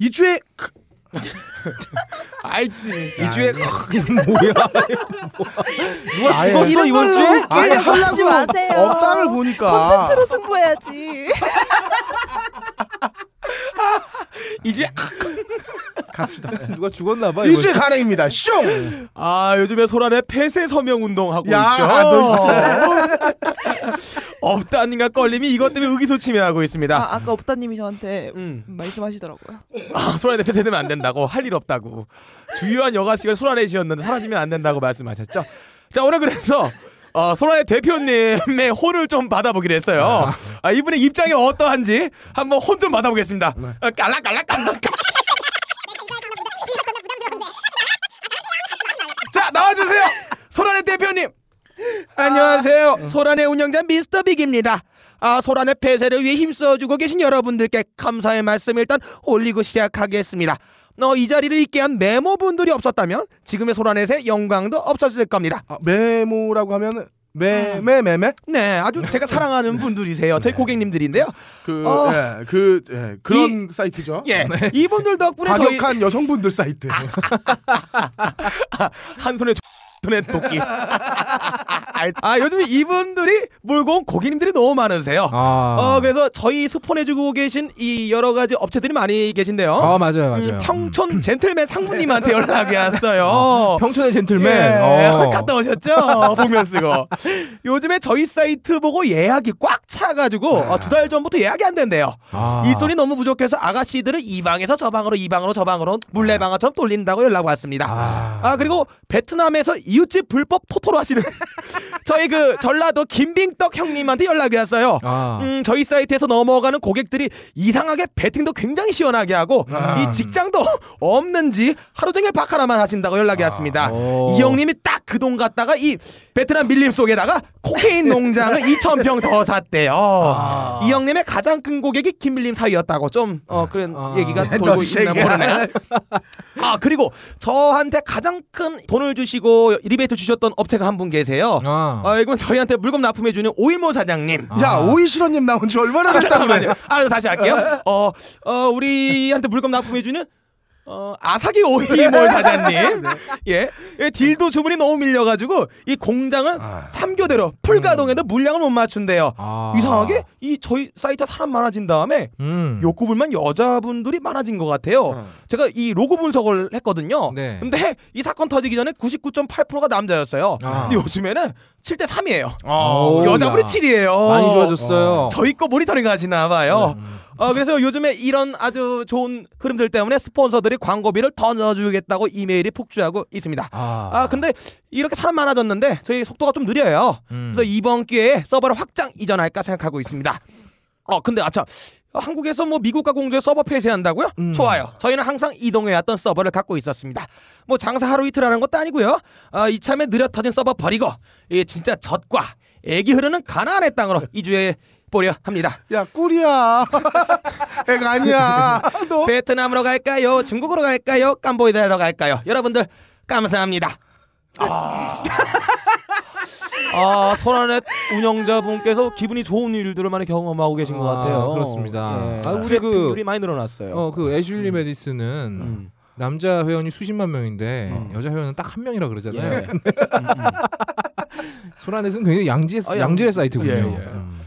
이주의 알지. 이 주에 뭐야? 누가. 죽었어 이번 주에? 아니, 하지 마세요. 없다를 보니까. 콘텐츠로 승부해야지. 이주에 갑시다. 누가 죽었나 봐. 이주의 가능입니다. 슝. 아 요즘에 소란에 폐쇄 서명 운동 하고 야, 있죠. 너 진짜. 없다님과 껄림이 이것 때문에 의기소침해하고 있습니다. 아, 아까 없다님이 저한테 음. 말씀하시더라고요. 아, 소란에 폐쇄되면 안 된다고 할 일 없다고 주요한 여가식을 소란에 지었는데 사라지면 안 된다고 말씀하셨죠. 자 오늘 그래서 어, 소란의 대표님의 혼을 좀 받아보기로 했어요. 아, 이분의 입장이 어떠한지 한번 혼 좀 받아보겠습니다. 어, 깔락깔락깔락. 자 나와주세요. 소란의 대표님. 안녕하세요. 소란의 운영자 미스터 빅입니다. 아, 소란의 폐쇄를 위해 힘써주고 계신 여러분들께 감사의 말씀 일단 올리고 시작하겠습니다. 어, 이 자리를 있게 한 메모분들이 없었다면 지금의 소란넷의 영광도 없었을 겁니다. 아, 메모라고 하면 메메메메 네, 아주 제가 사랑하는 분들이세요. 저희 고객님들인데요. 그, 어. 예, 그 예, 그런 사이트죠. 예, 이분들 덕분에 저희 과격한 여성분들 사이트. 한 손에 손에 도끼. 아, 요즘 이분들이 몰고 온 고객님들이 너무 많으세요. 아, 어, 그래서 저희 스폰해주고 계신 이 여러 가지 업체들이 많이 계신데요. 아 맞아요, 음, 맞아요. 평촌 젠틀맨 상무님한테 연락이 왔어요. 평촌의 젠틀맨. 예, 어. 갔다 오셨죠? 복면 쓰고. 요즘에 저희 사이트 보고 예약이 꽉 차가지고 어, 두달 전부터 예약이 안 된대요. 아. 이 소리 너무 부족해서 아가씨들을 이 방에서 저 방으로 이 방으로 저 방으로 물레방아처럼 돌린다고 연락 왔습니다. 아. 아 그리고 베트남에서 이웃집 불법 토토로 하시는 저희 그 전라도 김빙떡 형님한테 연락이 왔어요. 아. 음, 저희 사이트에서 넘어가는 고객들이 이상하게 배팅도 굉장히 시원하게 하고 아. 이 직장도 없는지 하루 종일 바카라만 하신다고 연락이 왔습니다. 오. 이 형님이 딱 그 돈 갖다가 이 베트남 밀림 속에다가 코케인 농장을 2천 평 더 샀대요. 아. 이 형님의 가장 큰 고객이 김밀림 사이였다고 좀 어, 그런 아. 얘기가 너 돌고 이 있나. 모르네. 아 그리고 저한테 가장 큰 돈을 주시고 리베이트 주셨던 업체가 한 분 계세요. 아. 어, 이건 저희한테 물건 납품해주는 오일모 사장님. 아. 야 오이시러님 나온 지 얼마나 됐다고 잠깐만요. 아 다시 할게요. 어, 어 우리한테 물건 납품해주는 어 아사기 오이몰 사장님. 예. 예, 딜도 주문이 너무 밀려가지고 이 공장은 아. 삼교대로 풀가동해도 물량을 못 맞춘대요. 아. 이상하게 이 저희 사이트 사람 많아진 다음에 음. 욕구 불만 여자분들이 많아진 것 같아요. 제가 이 로고 분석을 했거든요. 네. 근데 이 사건 터지기 전에 99.8%가 남자였어요. 아. 근데 요즘에는 7대 3이에요. 오, 여자분이 야. 7이에요. 많이 좋아졌어요. 저희 거 모니터링 하시나 봐요. 음. 어, 그래서 요즘에 이런 아주 좋은 흐름들 때문에 스폰서들이 광고비를 더 넣어주겠다고 이메일이 폭주하고 있습니다. 아. 아, 근데 이렇게 사람 많아졌는데 저희 속도가 좀 느려요. 음. 그래서 이번 기회에 서버를 확장 이전할까 생각하고 있습니다. 어, 근데 아차. 한국에서 뭐 미국과 공조해 서버 폐쇄한다고요? 음. 좋아요. 저희는 항상 이동해왔던 서버를 갖고 있었습니다. 뭐 장사 하루 이틀 하는 것도 아니고요. 아, 이참에 느려 터진 서버 버리고 이 진짜 젖과 애기 흐르는 가나안의 땅으로 이주해 보려 합니다. 야 꿀이야. 애가 아니야. 너. 베트남으로 갈까요? 중국으로 갈까요? 캄보디아로 갈까요? 여러분들 감사합니다. 아, 아 소라넷 운영자분께서 기분이 좋은 일들을 많이 경험하고 계신 것 아, 같아요. 그렇습니다. 예. 아, 우리 트래픽률이 그- 많이 늘어났어요. 어, 그 애슐리 메디슨은 음. 남자 회원이 수십만 명인데 어. 여자 회원은 딱 한 명이라 그러잖아요. 예. 음, 음. 소라넷은 굉장히 양지 아, 양- 양질의 사이트군요. 예, 예. 음.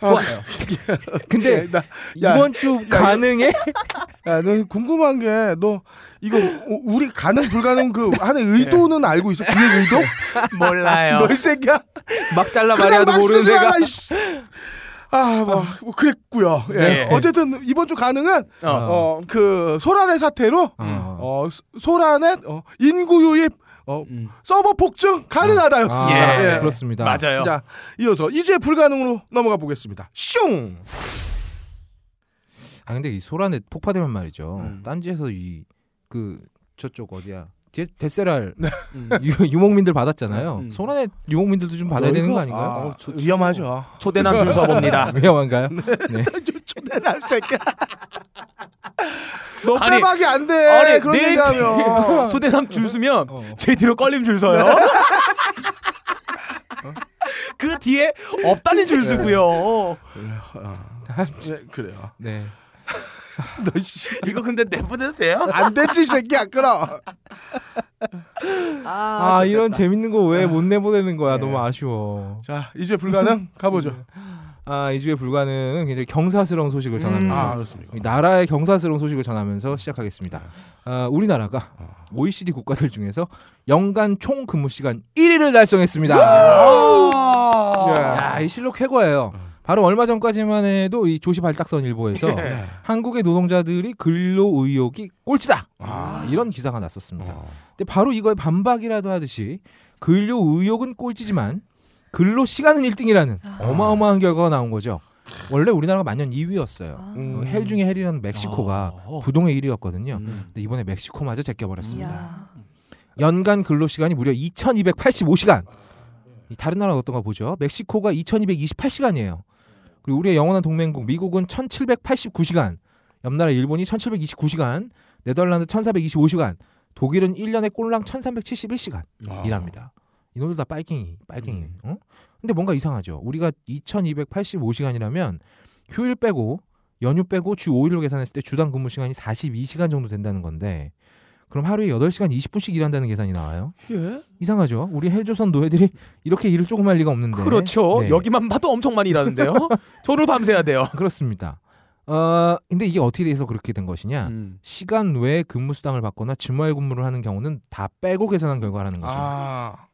좋아요. 근데 나, 야, 이번 주 가능해? 야, 너 궁금한 게 너 이거 우- 우리 가능 불가능 그 하는 의도는 알고 있어? 기획 의도? 몰라요. 너 이 새끼야. 막 그냥 말해도 막 모르는. 이씨. 아, 뭐, 뭐 그랬고요. 예. 네. 어쨌든 이번 주 가능은 어. 어, 그 소란의 사태로 어. 어, 소- 소란의 어, 인구 유입 어, 음. 서버 폭증 가능하다였습니다. 아, 예. 그렇습니다. 맞아요. 자, 이어서 이주의 불가능으로 넘어가 보겠습니다. 슝. 아 근데 이 소란에 폭파되면 말이죠. 음. 딴지에서 이 그 저쪽 어디야? 데, 데세랄 음. 유, 유목민들 받았잖아요. 음. 소란에 유목민들도 좀 받아야 되는 거 아닌가요? 아, 위험하죠. 초대남 줄 서봅니다. 위험한가요? 네. 초대날 새끼야. 너 아니, 빼박이 안 돼. 아니, 그런 내 얘기하면. 초대남 줄 서면 어. 제 뒤로 껄림 줄 서요. 그 뒤에 없다는 줄 서고요. 네, 그래요. 네. 너 씨. 이거 근데 내보내도 돼요? 안 되지 이 새끼야 끊어. 아, 이런 재밌는 거 왜 못 내보내는 거야? 네. 너무 아쉬워. 자 이제 불가능 가보죠. 아, 이주의 불가능은 굉장히 경사스러운 소식을 전합니다. 아 그렇습니까. 이 나라의 경사스러운 소식을 전하면서 시작하겠습니다. 아, 우리나라가 OECD 국가들 중에서 연간 총 근무 시간 1위를 달성했습니다. 야, 이 실록 쾌거예요. 바로 얼마 전까지만 해도 이 조시 발딱선 일보에서 예. 한국의 노동자들이 근로 의욕이 꼴찌다. 아. 이런 기사가 났었습니다. 어. 근데 바로 이거에 반박이라도 하듯이 근로 의욕은 꼴찌지만 근로 시간은 1등이라는 어마어마한 결과가 나온 거죠. 원래 우리나라가 만년 2위였어요. 아. 음. 헬 중에 헬이라는 멕시코가 어. 부동의 1위였거든요. 음. 근데 이번에 멕시코마저 제껴버렸습니다. 이야. 연간 근로 시간이 무려 2,285시간. 다른 나라 어떤가 보죠. 멕시코가 2,228시간이에요. 그리고 우리의 영원한 동맹국 미국은 1,789시간, 옆나라 일본이 1,729시간, 네덜란드 1,425시간, 독일은 1년에 꼴랑 1,371시간 아. 일합니다. 이놈들 다 빨갱이, 빨갱이. 어? 근데 뭔가 이상하죠. 우리가 2,285시간이라면 휴일 빼고 연휴 빼고 주 5일로 계산했을 때 주당 근무 시간이 42시간 정도 된다는 건데 그럼 하루에 8시간 20분씩 일한다는 계산이 나와요. 예. 이상하죠. 우리 헬조선 노예들이 이렇게 일을 조금 할 리가 없는데. 그렇죠. 네. 여기만 봐도 엄청 많이 일하는데요. 저를 밤새야 돼요. 그렇습니다. 어, 근데 이게 어떻게 돼서 그렇게 된 것이냐? 음. 시간 외에 근무 수당을 받거나 주말 근무를 하는 경우는 다 빼고 계산한 결과라는 거죠. 아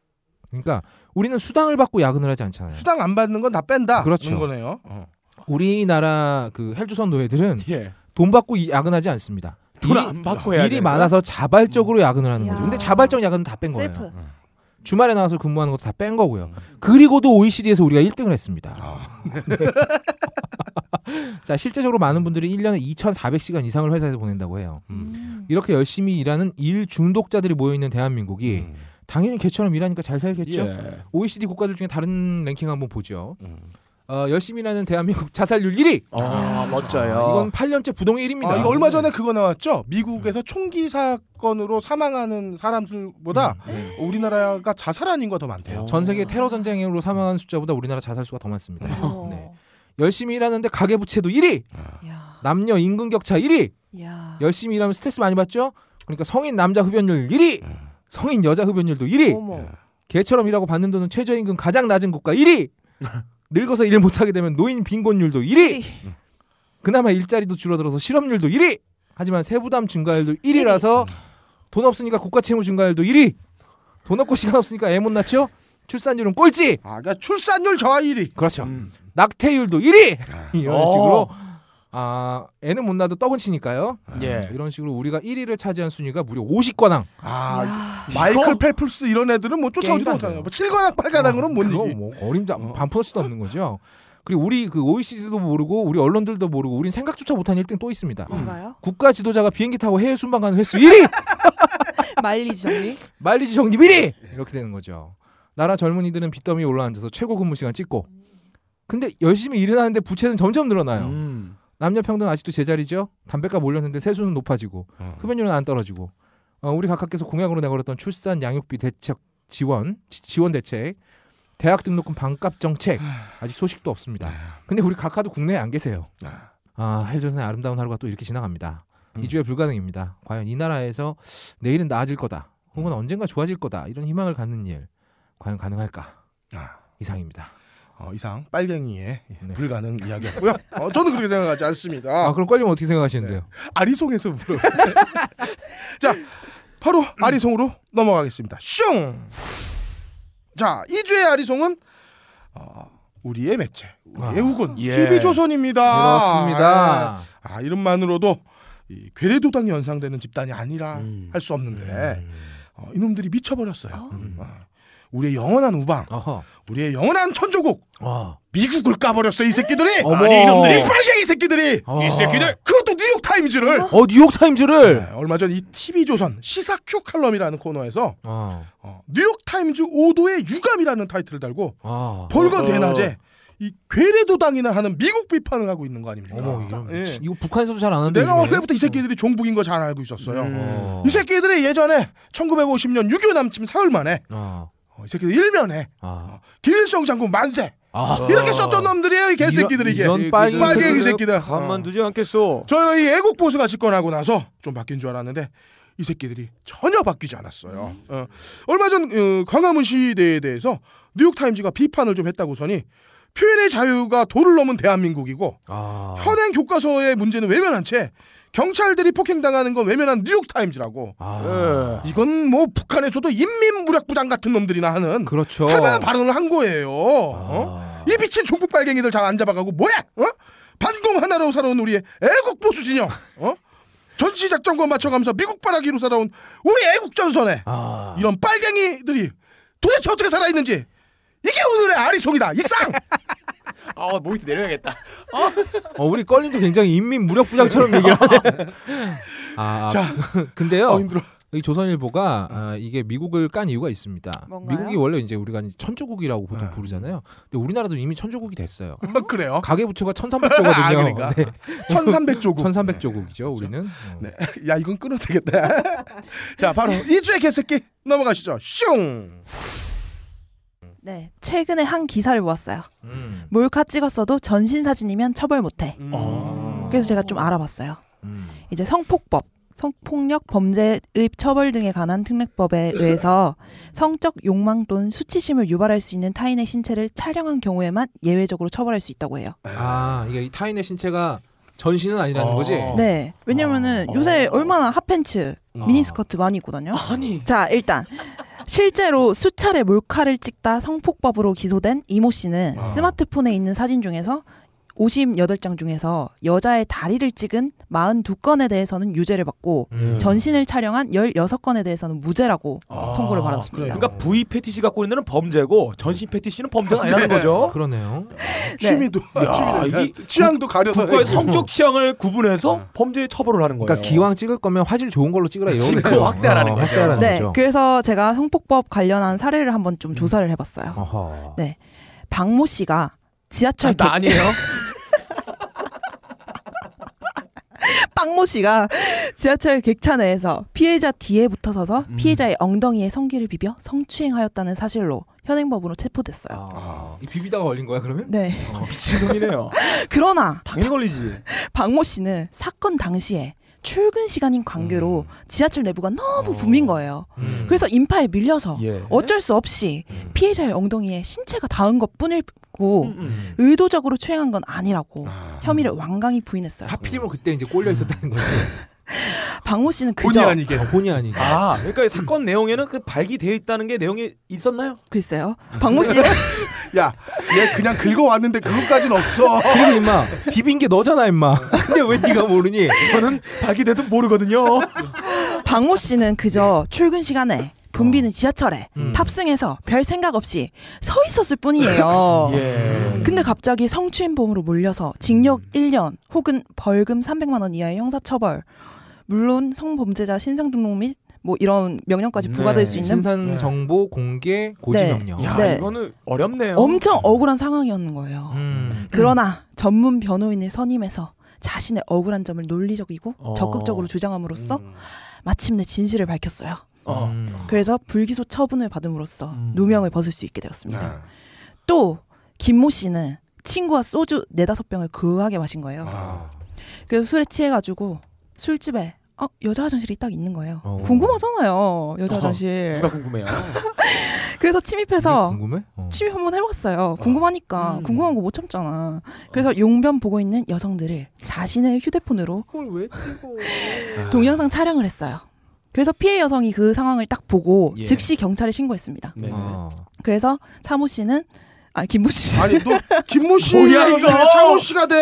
그러니까 우리는 수당을 받고 야근을 하지 않잖아요. 수당 안 받는 건 다 뺀다. 그렇죠. 거네요. 어. 우리나라 그 헬조선 노예들은 예. 돈 받고 이- 야근하지 않습니다. 돈 일이- 안 받고 해야 일이 되는 많아서 자발적으로 야근을 하는 거죠. 근데 자발적 야근은 다 뺀 거예요. 셀프. 주말에 나와서 근무하는 것도 다 뺀 거고요. 그리고도 OECD에서 우리가 1등을 했습니다. 아. 자, 실제적으로 많은 분들이 1년에 2,400시간 이상을 회사에서 보낸다고 해요. 음. 이렇게 열심히 일하는 일 중독자들이 모여 있는 대한민국이 음. 당연히 개처럼 일하니까 잘 살겠죠. 예. OECD 국가들 중에 다른 랭킹 한번 보죠. 음. 어, 열심히 일하는 대한민국 자살률 1위. 아, 멋져요. 이건 8년째 부동의 1위입니다. 아, 이거 얼마 전에 그거 나왔죠? 미국에서 총기 사건으로 사망하는 사람 수보다 네. 우리나라가 자살한 인구가 더 많대요. 전 세계 테러 전쟁으로 사망한 숫자보다 우리나라 자살 수가 더 많습니다. 어. 네. 열심히 일하는데 가계 부채도 1위, 야. 남녀 임금 격차 1위, 야. 열심히 일하면 스트레스 많이 받죠. 그러니까 성인 남자 흡연율 1위, 성인 여자 흡연율도 1위, 어머. 개처럼 일하고 받는 돈은 최저임금 가장 낮은 국가 1위. 늙어서 일 못하게 되면 노인 빈곤율도 1위. 그나마 일자리도 줄어들어서 실업률도 1위. 하지만 세부담 증가율도 1위라서 돈 없으니까 국가 채무 증가율도 1위. 돈 없고 시간 없으니까 애 못 낳죠. 출산율은 꼴찌. 아, 그러니까 출산율 저하 1위. 그렇죠. 음. 낙태율도 1위. 이런 어. 식으로 아 애는 못 낳아도 떡은 치니까요. 예. 이런 식으로 우리가 1위를 차지한 순위가 무려 50관왕. 아, 야. 마이클 fel프스 이런 애들은 뭐 쫓아오지도 돼요. 뭐 7관왕, 8관왕으로는 못 이기. 뭐 어림자 어. 반푼어치도 없는 거죠. 그리고 우리 그 OECD도 모르고 우리 언론들도 모르고 우린 생각조차 못한 1등 또 있습니다. 뭔가요? 국가 지도자가 비행기 타고 해외 순방 가는 횟수 1위, 마일리지 정리? 마일리지 적립 1위 이렇게 되는 거죠. 나라 젊은이들은 빚더미 올라앉아서 최고 근무 시간 찍고, 근데 열심히 일은 하는데 부채는 점점 늘어나요. 음. 남녀 평등 아직도 제자리죠. 담배값 올렸는데 세수는 높아지고 어. 흡연율은 안 떨어지고. 어, 우리 각하께서 공약으로 내걸었던 출산 양육비 대책 지원 지- 지원 대책, 대학 등록금 반값 정책 아직 소식도 없습니다. 근데 우리 각하도 국내에 안 계세요. 아. 아 헬조선의 아름다운 하루가 또 이렇게 지나갑니다. 음. 이 주에 불가능입니다. 과연 이 나라에서 내일은 나아질 거다, 혹은 언젠가 좋아질 거다 이런 희망을 갖는 일 과연 가능할까? 아. 이상입니다. 어, 이상 빨갱이의 네. 불가능 이야기였고요. 어, 저는 그렇게 생각하지 않습니다. 아 그럼 껄리면 어떻게 생각하시는데요? 아리송에서 물어. 자, 바로 아리송으로 넘어가겠습니다. 슝. 자, 이 주의 아리송은 어, 우리의 매체, 우리의 아, 우군, 예. TV 조선입니다. 그렇습니다. 아, 이름만으로도 이 괴뢰도당이 연상되는 집단이 아니라 음. 할수 없는데 어, 이놈들이 미쳐버렸어요. 어? 음. 아, 우리의 영원한 우방, 어허. 우리의 영원한 천조국 어. 미국을 까버렸어 이 새끼들이. 어머. 아니 이놈들이 빨갱이 새끼들이. 어. 이 새끼들. 그것도 뉴욕 타임즈를. 어 뉴욕 타임즈를. 네, 얼마 전 이 TV조선 시사 큐 칼럼이라는 코너에서 어. 어, 뉴욕 타임즈 보도에 유감이라는 타이틀을 달고 아. 벌건. 대낮에 이 괴뢰도당이나 하는 미국 비판을 하고 있는 거 아닙니까? 어머 이런 예. 이거 북한에서도 잘안 하는데. 내가 요즘에? 원래부터 이 새끼들이 종북인 거 잘 알고 있었어요. 음. 어. 이 새끼들이 예전에 1950년 6.25 남침 사흘 만에 어. 어, 이 새끼들 일면에 아. 김일성 장군 만세 아, 이렇게 썼던 놈들이에요 이 개새끼들이 이게 이런 빨갱이 빨갱이 새끼들 가만두지 않겠소. 저는 이 애국 보수가 집권하고 나서 좀 바뀐 줄 알았는데 이 새끼들이 전혀 바뀌지 않았어요. 어, 얼마 전 어, 광화문 시위대에 대해서 뉴욕 타임즈가 비판을 좀 했다고서니 표현의 자유가 도를 넘은 대한민국이고 아. 현행 교과서의 문제는 외면한 채 경찰들이 폭행당하는 건 외면한 뉴욕 타임즈라고. 아. 이건 뭐 북한에서도 인민무력부장 같은 놈들이나 하는 그렇죠. 할 만한 발언을 한 거예요. 어? 아. 이 미친 종북 빨갱이들 잘 안 잡아가고 뭐야? 어? 반공 하나로 살아온 우리의 애국 보수 진영. 어? 전시 작전권 맞춰가면서 미국 바라기로 살아온 우리 애국 전선에 아. 이런 빨갱이들이 도대체 어떻게 살아있는지 이게 오늘의 아리송이다. 이상. 아 모이스 내려야겠다. 어, 우리 껄림도 굉장히 인민 무력 부장처럼 얘기하네. 아, 자. 근데요. 어, 힘들어. 이 조선일보가 아, 이게 미국을 깐 이유가 있습니다. 뭔가요? 미국이 원래 이제 우리가 이제 천주국이라고 보통 네. 부르잖아요. 근데 우리나라도 이미 천주국이 됐어요. 그래요. 가계 부채가 1,300조거든요. 아, 그러니까. 1300조국. 1,300조국이죠, 우리는. 어. 네. 야 이건 끊어도 되겠다. 자 바로 이주의 개새끼 넘어가시죠. 슝. 네, 최근에 한 기사를 보았어요. 음. 몰카 찍었어도 전신 사진이면 처벌 못해. 음. 그래서 제가 좀 알아봤어요. 음. 이제 성폭법, 성폭력 범죄의 처벌 등에 관한 특례법에 의해서 성적 욕망 또는 수치심을 유발할 수 있는 타인의 신체를 촬영한 경우에만 예외적으로 처벌할 수 있다고 해요. 아, 이게 이 타인의 신체가 전신은 아니라는 어. 거지. 네, 왜냐면은 요새 얼마나 핫팬츠, 어. 미니스커트 많이 입거든요. 아니. 자, 일단 실제로 수차례 몰카를 찍다 성폭법으로 기소된 이모 씨는 아. 스마트폰에 있는 사진 중에서 58장 중에서 여자의 다리를 찍은 42건에 대해서는 유죄를 받고 음. 전신을 촬영한 16건에 대해서는 무죄라고 아, 선고를 받았습니다. 그래요? 그러니까 V 패티시 갖고 있는 범죄고 전신 패티시는 범죄가 아니라는 네. 거죠. 그러네요. 취미도 야, 취미도 이 취향도 가려서 국가의. 성적 취향을 구분해서 범죄 처벌을 하는 거예요. 그러니까 기왕 찍을 거면 화질 좋은 걸로 찍으라 이거죠. 그거 확대하라는 어, 거죠. 확대하라는 네, 거죠. 그래서 제가 성폭법 관련한 사례를 한번 음. 좀 조사를 해봤어요. 어허. 네, 박모 씨가 지하철 나 아니에요. 빵모 씨가 지하철 객차 내에서 피해자 뒤에 붙어 서서 음. 피해자의 엉덩이에 성기를 비벼 성추행하였다는 사실로 현행법으로 체포됐어요. 아, 이 비비다가 걸린 거야 그러면? 네. 미친놈이네요. 그러나 당연히 걸리지. 박모 씨는 사건 당시에 출근 시간인 관계로 음. 지하철 내부가 너무 어. 붐인 거예요. 음. 그래서 인파에 밀려서 예. 어쩔 수 없이 음. 피해자의 엉덩이에 신체가 닿은 것 뿐이고 음, 음. 의도적으로 추행한 건 아니라고 아, 혐의를 완강히 부인했어요. 하필이면 그때 이제 꼴려 있었다는 거지. 박모 씨는 본의 그저 아니게. 어, 본의 아니게. 아, 그러니까 이 사건 내용에는 그 발기되어 있다는 게 내용이 있었나요? 글쎄요. 박모 씨는 야, 얘 그냥 긁어왔는데 그것까진 없어. 그리고 임마 비빈 게 너잖아 임마. 근데 왜 네가 모르니? 저는 발기돼도 모르거든요. 박모 씨는 그저 출근 시간에 붐비는 지하철에 음. 탑승해서 별 생각 없이 서 있었을 뿐이에요. 예. 근데 갑자기 성추행범으로 몰려서 징역 1년 혹은 벌금 300만 원 이하의 형사처벌 물론 성범죄자 신상 등록 및 뭐 이런 명령까지 네. 부과될 수 있는 신산 정보 공개 고지 네. 명령. 야, 네. 이거는 어렵네요. 엄청 억울한 상황이었는 거예요. 음. 그러나 전문 변호인을 선임해서 자신의 억울한 점을 논리적이고 어. 적극적으로 주장함으로써 음. 마침내 진실을 밝혔어요. 어. 음. 그래서 불기소 처분을 받음으로써 음. 누명을 벗을 수 있게 되었습니다. 아, 또 김모 씨는 친구와 소주 네다섯 병을 거하게 마신 거예요. 아. 그래서 술에 취해가지고 술집에 어, 여자 화장실이 딱 있는 거예요. 어. 궁금하잖아요, 여자 어, 화장실. 누가 궁금해요. 그래서 침입해서 궁금해? 어. 침입 한번 해봤어요. 궁금하니까 음. 궁금한 거 못 참잖아. 그래서 용변 보고 있는 여성들을 자신의 휴대폰으로 그걸 왜 찍어? 동영상 촬영을 했어요. 그래서 피해 여성이 그 상황을 딱 보고 예. 즉시 경찰에 신고했습니다. 네. 어. 그래서 차모 씨는 아 김모 씨 아니 너 김모 씨 뭐야, 이거? 창호 씨가 돼.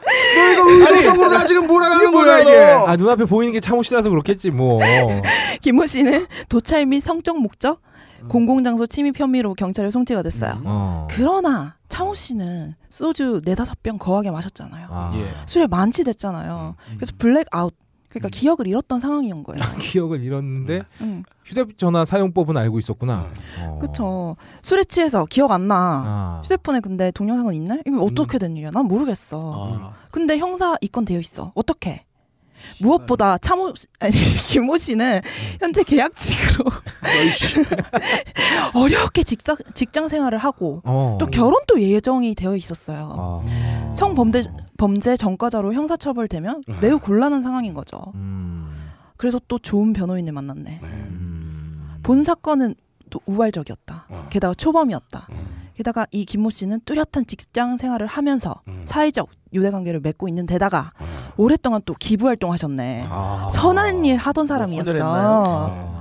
너 이거 의도적으로 나 지금 몰아가는 거야 이게. 아 눈앞에 보이는 게 차모 씨라서 그렇겠지 뭐. 김모 씨는 도찰 및 성적 목적 공공장소 침입 혐의로 경찰에 송치가 됐어요. 음. 어. 그러나 차모 씨는 소주 네다섯 병 거하게 마셨잖아요. 아. 예. 술에 만취됐잖아요. 그래서 블랙아웃 그러니까 기억을 잃었던 상황인 거예요. 기억을 잃었는데 응. 휴대전화 사용법은 알고 있었구나. 어. 그쵸. 술에 취해서 기억 안 나. 아. 휴대폰에 근데 동영상은 있네? 이거 어떻게 된 일이야? 난 모르겠어. 아. 근데 형사 입건 되어 있어. 어떻게? 무엇보다 참호 아니 김호 씨는 현재 계약직으로 어렵게 직장 직장 생활을 하고 어. 또 결혼도 예정이 되어 있었어요. 아. 성범죄 범죄 전과자로 형사처벌되면 매우 곤란한 상황인 거죠. 음. 그래서 또 좋은 변호인을 만났네. 음. 본 사건은 또 우발적이었다. 어. 게다가 초범이었다. 음. 게다가 이 김모 씨는 뚜렷한 직장 생활을 하면서 음. 사회적 유대 관계를 맺고 있는 데다가 어. 오랫동안 또 기부 활동하셨네. 아. 선한 일 하던 헌혈했나요? 사람이었어. 아.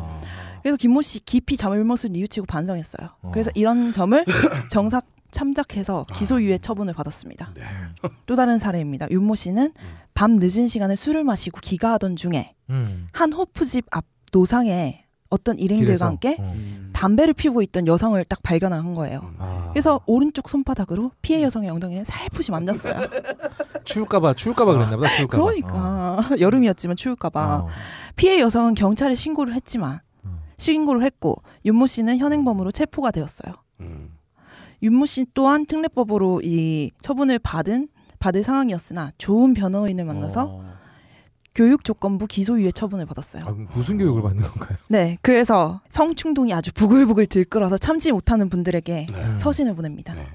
그래서 김모 씨 깊이 잘못을 뉘우치고 반성했어요. 어. 그래서 이런 점을 정삭 참작해서 기소유예 처분을 받았습니다. 네. 또 다른 사례입니다. 윤모 씨는 밤 늦은 시간에 술을 마시고 기가하던 중에 음. 한 호프집 앞 노상에 어떤 일행들과 길에서. 함께 어. 담배를 피우고 있던 여성을 딱 발견한 거예요. 아. 그래서 오른쪽 손바닥으로 피해 여성의 엉덩이를 살포시 만졌어요. 추울까봐 추울까봐 그랬나 보다. 추울까봐. 그러니까 여름이었지만 추울까봐 어. 피해 여성은 경찰에 신고를 했지만 음. 신고를 했고 윤모 씨는 현행범으로 체포가 되었어요. 음. 윤모 씨 또한 특례법으로 이 처분을 받은 받을 상황이었으나 좋은 변호인을 만나서 어. 교육 조건부 기소유예 처분을 받았어요. 아, 무슨 교육을 받는 건가요? 네, 그래서 성충동이 아주 부글부글 들끓어서 참지 못하는 분들에게 네. 음. 서신을 보냅니다. 네.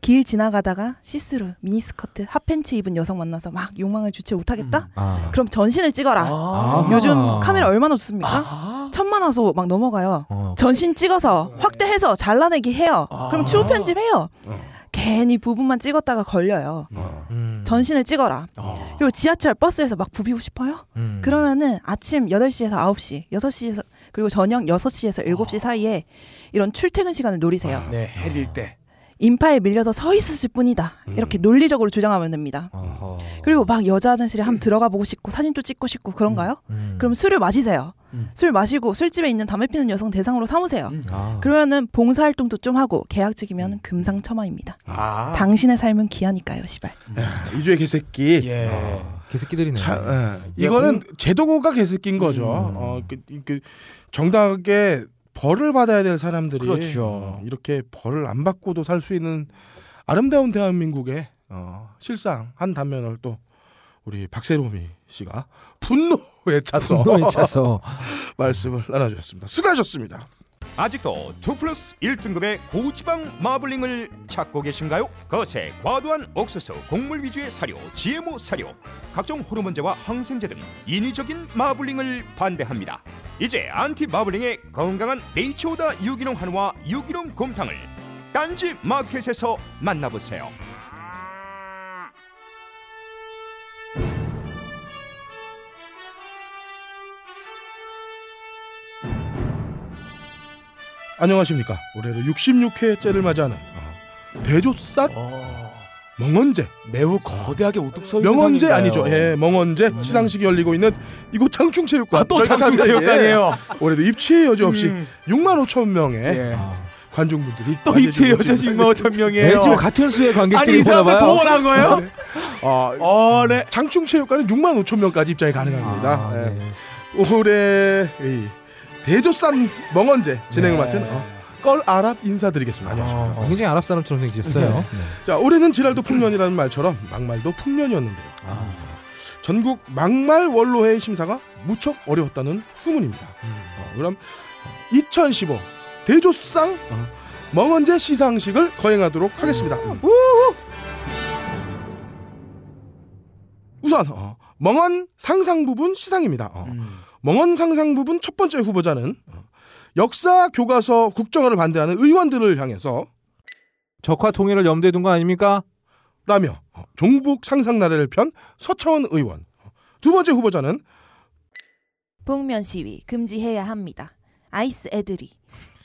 길 지나가다가 시스루, 미니스커트, 핫팬츠 입은 여성 만나서 막 욕망을 주체 못하겠다? 아. 그럼 전신을 찍어라. 아. 요즘 아. 카메라 얼마나 좋습니까? 아. 천만 화소 막 넘어가요. 어. 전신 찍어서 확대해서 잘라내기 해요. 그럼 추후 편집해요. 어. 괜히 부분만 찍었다가 걸려요. 어. 음. 전신을 찍어라. 어. 그리고 지하철 버스에서 막 부비고 싶어요? 음. 그러면은 아침 8시에서 9시, 6시에서 그리고 저녁 6시에서 7시 사이에 이런 출퇴근 시간을 노리세요. 네, 해릴 때. 인파에 밀려서 서 있었을 뿐이다. 이렇게 논리적으로 주장하면 됩니다. 어허. 그리고 막 여자 화장실에 한번 들어가 보고 싶고 사진도 찍고 싶고 그런가요? 음. 그럼 술을 마시세요. 음. 술 마시고 술집에 있는 담배 피는 여성 대상으로 삼으세요. 음. 아. 그러면은 봉사 활동도 좀 하고 계약직이면 금상첨화입니다. 아. 당신의 삶은 귀하니까요, 시발. 이주의 개새끼. 예. 어. 개새끼들이네. 자, 예. 예, 이거는 제도가 개새끼인 거죠. 음. 어, 그, 그 정당하게 벌을 받아야 될 사람들이 그렇죠. 어, 이렇게 벌을 안 받고도 살 수 있는 아름다운 대한민국의 어, 실상 한 단면을 또 우리 박세롬이 씨가 분노에 차서 분노에 차서 말씀을 나눠주셨습니다. 수고하셨습니다. 아직도 2 플러스 1등급의 고지방 마블링을 찾고 계신가요? 거세, 과도한 옥수수, 곡물 위주의 사료, GMO 사료, 각종 호르몬제와 항생제 등 인위적인 마블링을 반대합니다. 이제 안티 마블링의 건강한 네이처오다 유기농 한우와 유기농 곰탕을 딴지 마켓에서 만나보세요. 안녕하십니까. 올해로 66회째를 맞이하는 어, 대조쌀 어. 멍언제 매우 거대하게 우뚝 서 있는 명언제 상인가요? 아니죠. 예, 멍언제 시상식이 열리고 있는 이곳 장충체육관. 아, 또 장충체육관이에요. 예, 올해도 입치의 여지 없이 음. 6만 5천 명의 예. 관중분들이 또 입체 여자식 6만 5천 명이에요. 매주 같은 수의 아니 관객들이 이 사람을 보나봐요. 동원한 거예요? 아, 어, 네. 장충체육관은 6만 5천 명까지 입장이 가능합니다. 아, 예. 네. 올해 이 대조산 멍언제 진행을 네. 맡은 어, 껄 아랍 인사드리겠습니다. 안녕하십니까. 어, 굉장히 아랍 사람처럼 생기셨어요. 네. 자, 올해는 지랄도 풍년이라는 말처럼 막말도 풍년이었는데요. 아. 전국 막말 원로회 심사가 무척 어려웠다는 후문입니다. 어, 그럼 2015 대조상 어, 멍언제 시상식을 거행하도록 하겠습니다. 음. 우선 어, 멍언 상상 부분 시상입니다. 어, 음. 멍언 상상 부분 첫 번째 후보자는 어, 역사 교과서 국정화를 반대하는 의원들을 향해서 적화 통일을 염두에 둔 거 아닙니까? 라며 어, 종북 상상 나래를 편 서차원 의원. 어, 두 번째 후보자는 복면 시위 금지해야 합니다. 아이스 애들이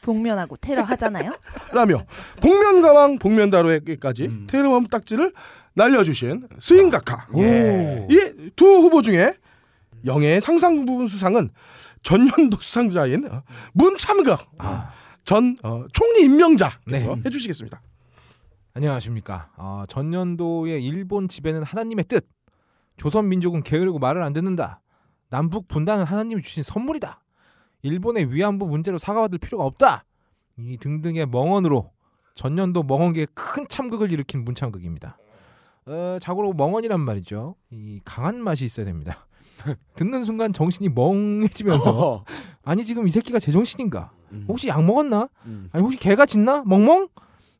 복면하고 테러 하잖아요. 라며 복면 가왕 복면다로에까지 음. 테러범 딱지를 날려주신 스윙각하. 예. 이두 후보 중에 영예의 상상 부분 수상은 전년도 수상자인 어, 문참극 아. 전 어, 총리 임명자께서 네. 해주시겠습니다. 안녕하십니까. 아, 전년도의 일본 지배는 하나님의 뜻. 조선 민족은 게으르고 말을 안 듣는다. 남북 분단은 하나님이 주신 선물이다. 일본의 위안부 문제로 사과받을 필요가 없다. 이 등등의 멍언으로 전년도 멍언계에 큰 참극을 일으킨 문참극입니다. 어, 자고로 멍언이란 말이죠. 이 강한 맛이 있어야 됩니다. 듣는 순간 정신이 멍해지면서 아니 지금 이 새끼가 제정신인가? 혹시 약 먹었나? 음. 아니 혹시 개가 짖나? 멍멍?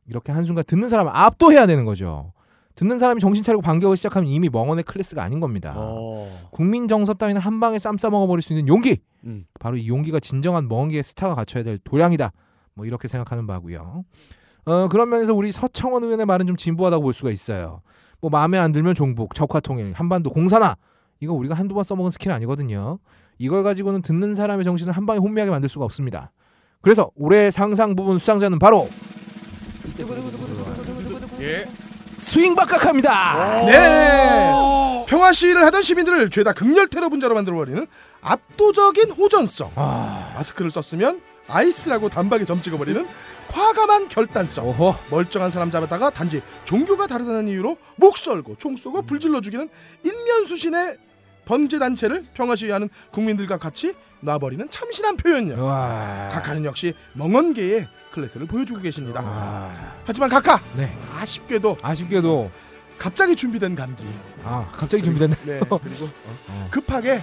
이렇게 한순간 듣는 사람 압도해야 되는 거죠. 듣는 사람이 정신 차리고 반격을 시작하면 이미 멍언의 클래스가 아닌 겁니다. 어. 국민 정서 따위는 한 방에 쌈 싸 먹어 버릴 수 있는 용기. 음. 바로 이 용기가 진정한 멍기의 스타가 갖춰야 될 도량이다. 뭐 이렇게 생각하는 바고요. 어, 그런 면에서 우리 서청원 의원의 말은 좀 진부하다고 볼 수가 있어요. 뭐 마음에 안 들면 종북, 적화통일, 한반도 공산화 이거 우리가 한두 번 써먹은 스킬 아니거든요. 이걸 가지고는 듣는 사람의 정신을 한 방에 혼미하게 만들 수가 없습니다. 그래서 올해 상상 부분 수상자는 바로 스윙박각합니다. 네. 평화 시위를 하던 시민들을 죄다 극렬 테러 분자로 만들어버리는 압도적인 호전성. 아, 마스크를 썼으면 IS라고 단박에 점 찍어버리는 과감한 결단성. 어허. 멀쩡한 사람 잡았다가 단지 종교가 다르다는 이유로 목 썰고 총 쏘고 불질러 죽이는 인면수심의 범죄 단체를 평화 시위하는 국민들과 같이 놔버리는 참신한 표현력. 와. 각하는 역시 멍언계의 클래스를 보여주고 계십니다. 아, 하지만 각하 네. 아쉽게도 아쉽게도 갑자기 준비된 감기. 아 갑자기 준비됐네. 네 그리고 어, 급하게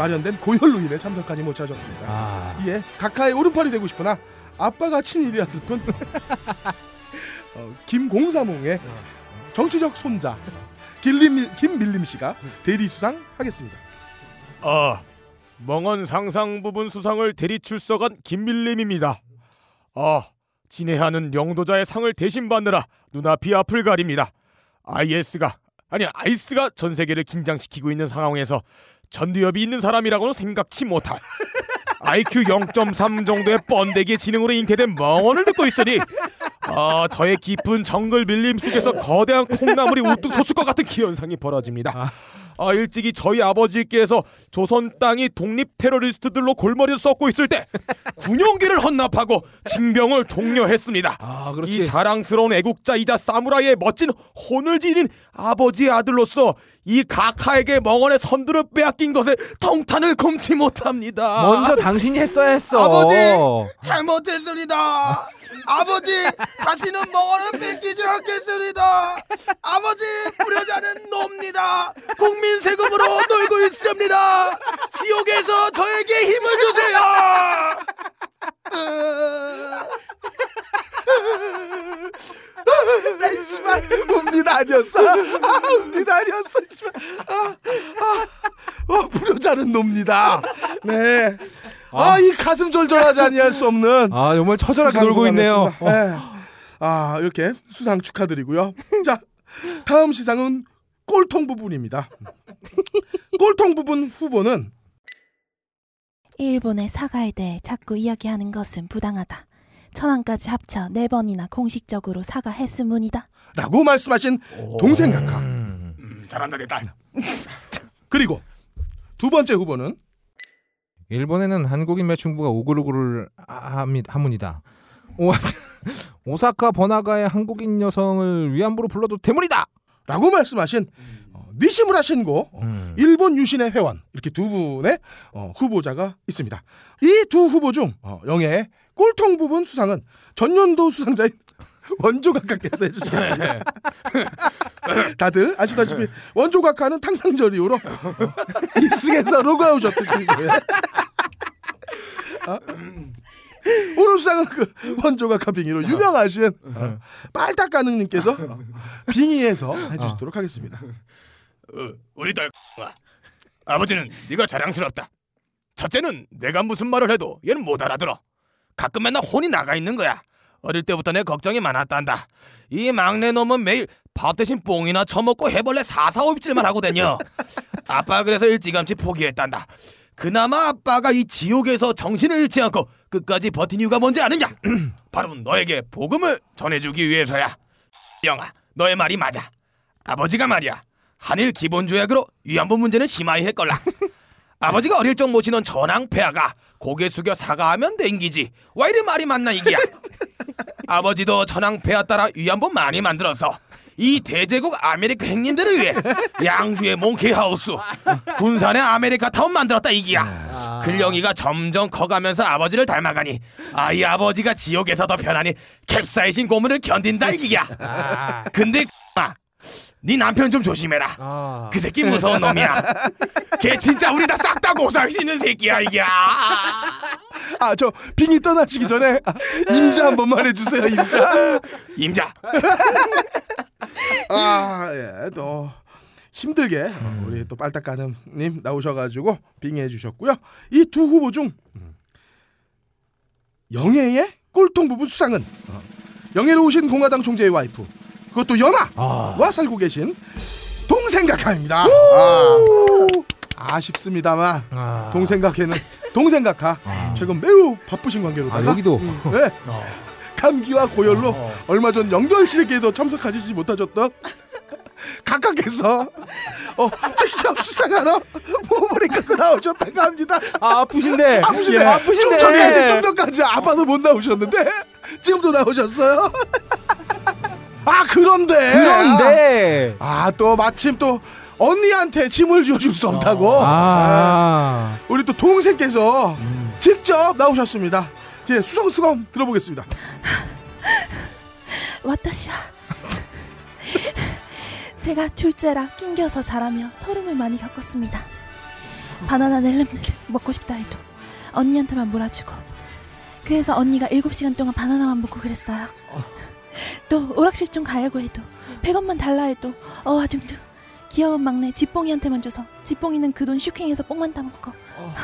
마련된 고열로 인해 참석하지 못하셨습니다. 아. 이에 각하의 오른팔이 되고 싶으나 아빠가 친일이었을 뿐 어, 김공사몽의 정치적 손자 김림, 김밀림 씨가 대리 수상하겠습니다. 아, 멍언 상상 부분 수상을 대리 출석한 김밀림입니다. 아, 진해하는 영도자의 상을 대신 받느라 눈앞이 앞을 가립니다. IS가 아니 아이스가 전 세계를 긴장시키고 있는 상황에서 전두엽이 있는 사람이라고는 생각치 못할 IQ 0.3 정도의 번데기 지능으로 잉태된 멍언을 듣고 있으니 아 저의 깊은 정글 밀림 속에서 거대한 콩나물이 우뚝 솟을 것 같은 기현상이 벌어집니다. 아 일찍이 저희 아버지께서 조선 땅이 독립 테러리스트들로 골머리를 썩고 있을 때 군용기를 헌납하고 징병을 독려했습니다. 아 그렇지. 이 자랑스러운 애국자이자 사무라이의 멋진 혼을 지닌 아버지의 아들로서 이 각하에게 멍언의 선두를 빼앗긴 것에 통탄을 금치 못합니다. 먼저 당신이 했어야 했어. 아버지! 잘못했습니다. 아버지, 다시는 멍언은 뺏기지 않겠습니다. 아버지, 놉니다. 국민 세금으로 놀고 있습니다. 지옥에서 저에게 힘을 주세요. 나 씨발 웁니다 아니었어. 아 웁니다 아니었어. 씨발. 아, 아, 아 불효자는 놉니다. 네. 아이 가슴 졸졸하지 아니할 수 없는 아 정말 처절하게 놀고 있네요. 소감이었습니다. 네. 아 이렇게 수상 축하드리고요. 자 다음 시상은 꼴통 부분입니다. 꼴통 부분 후보는 일본의 사과에 대해 자꾸 이야기하는 것은 부당하다. 천안까지 합쳐 네 번이나 공식적으로 사과했으문이다. 라고 말씀하신 동생 각하 음. 잘한다 내 딸. 그리고 두 번째 후보는 일본에는 한국인 매춘부가 오글오글을 합니- 하문이다. 오, 오사카 번화가의 한국인 여성을 위안부로 불러도 대물이다. 라고 말씀하신 어, 니시무라 신고 어, 음. 일본 유신의 회원 이렇게 두 분의 어, 후보자가 있습니다. 이 두 후보 중 어, 영예의 꼴통 부분 수상은 전년도 수상자인 원조각하께서 해주셨습니다. 다들 아시다시피 원조각하는 탕탕절 이후로 어, 이승에서 로그아웃했던 거예요. 어? 오늘 수상은 그 원조각하 빙의로 유명하신 어, 빨딱가능님께서 어, 빙의해서 해주시도록 하겠습니다. 어, 우리 딸 아버지는 네가 자랑스럽다. 첫째는 내가 무슨 말을 해도 얘는 못 알아들어. 가끔 맨날 혼이 나가 있는 거야. 어릴 때부터 내 걱정이 많았단다. 이 막내 놈은 매일 밥 대신 뽕이나 처먹고 해벌레 사사오입질만 하고 다녀. 아빠 그래서 일찌감치 포기했단다. 그나마 아빠가 이 지옥에서 정신을 잃지 않고 끝까지 버틴 이유가 뭔지 아느냐? 바로 너에게 복음을 전해주기 위해서야. 영아, 너의 말이 맞아. 아버지가 말이야. 한일 기본 조약으로 위안부 문제는 심하이 했걸라. 아버지가 어릴 적 모시던 전황 폐하가 고개 숙여 사과하면 댕기지. 와 이리 말이 맞나 이기야. 아버지도 전황 폐하 따라 위안부 많이 만들어서 이 대제국 아메리카 행님들을 위해 양주의 몽케하우스, 군산의 아메리카 타운 만들었다 이기야. 근령이가 점점 커가면서 아버지를 닮아가니 아이 아버지가 지옥에서 더 편하니 캡사이신 고문을 견딘다 이기야. 근데 아, 네 남편 좀 조심해라. 아. 그 새끼 무서운 놈이야. 걔 진짜 우리 다 싹 다 고소할 수 있는 새끼야 이게. 아 저 빙이 떠나시기 전에 임자 한 번만 해주세요 임자. 임자. 아예또 힘들게 어, 우리 또 빨딱가능님 나오셔가지고 빙의해 주셨고요. 이 두 후보 중 음, 영예의 꼴통 부부 수상은 어, 영예로 오신 공화당 총재의 와이프 그것도 연하와 살고 계신 동생각하입니다. 아, 아쉽습니다만 아. 동생각회는 동생각하 최근 매우 바쁘신 관계로다가 아, 여기도 네. 감기와 고열로 얼마 전 영결실에게도 참석하시지 못하셨던 각각께서 어, 직접 수상하러 몸을 이끌고 나오셨다고 합니다. 아, 아프신데. 아프신데, 예, 아프신데. 좀 전까지 좀 전까지 아파서 못 나오셨는데 지금도 나오셨어요. 아 그런데 그런데. 아 또 마침 또 언니한테 짐을 지어줄 수 없다고 아. 우리 또 동생께서 직접 나오셨습니다. 제 수성수검 들어보겠습니다. 私は 제가 둘째라 낑겨서 자라며 소름을 많이 겪었습니다. 바나나 넬름 먹고 싶다 해도 언니한테만 몰아주고 그래서 언니가 7시간 동안 바나나만 먹고 그랬어요. 또 오락실 좀 가려고 해도 100원만 달라 해도 어와둥둥 귀여운 막내 지뽕이한테만 줘서 지뽕이는 그 돈 슈킹해서 뽕만 따먹고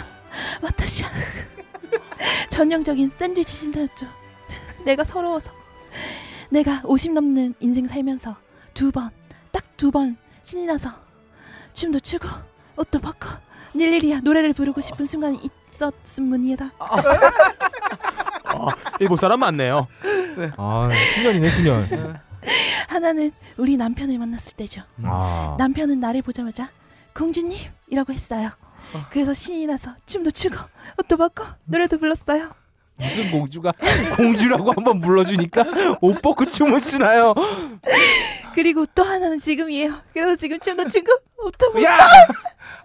와타시야 전형적인 샌드위치 신사였죠. 내가 서러워서 내가 50 넘는 인생 살면서 두 번, 딱 두 번 신이 나서 춤도 추고 옷도 벗고 닐리리아 노래를 부르고 싶은 순간이 있었음 문이다. 일본 사람 맞네요. 아, 신년이네, 신년. 하나는 우리 남편을 만났을 때죠. 아. 남편은 나를 보자마자 공주님이라고 했어요. 그래서 신이 나서 춤도 추고 옷도 벗고 노래도 불렀어요. 무슨 공주가 공주라고 한번 불러주니까 옷 벗고 춤을 추나요? 그리고 또 하나는 지금이에요. 그래서 지금 춤도 추고 옷도 벗고 야!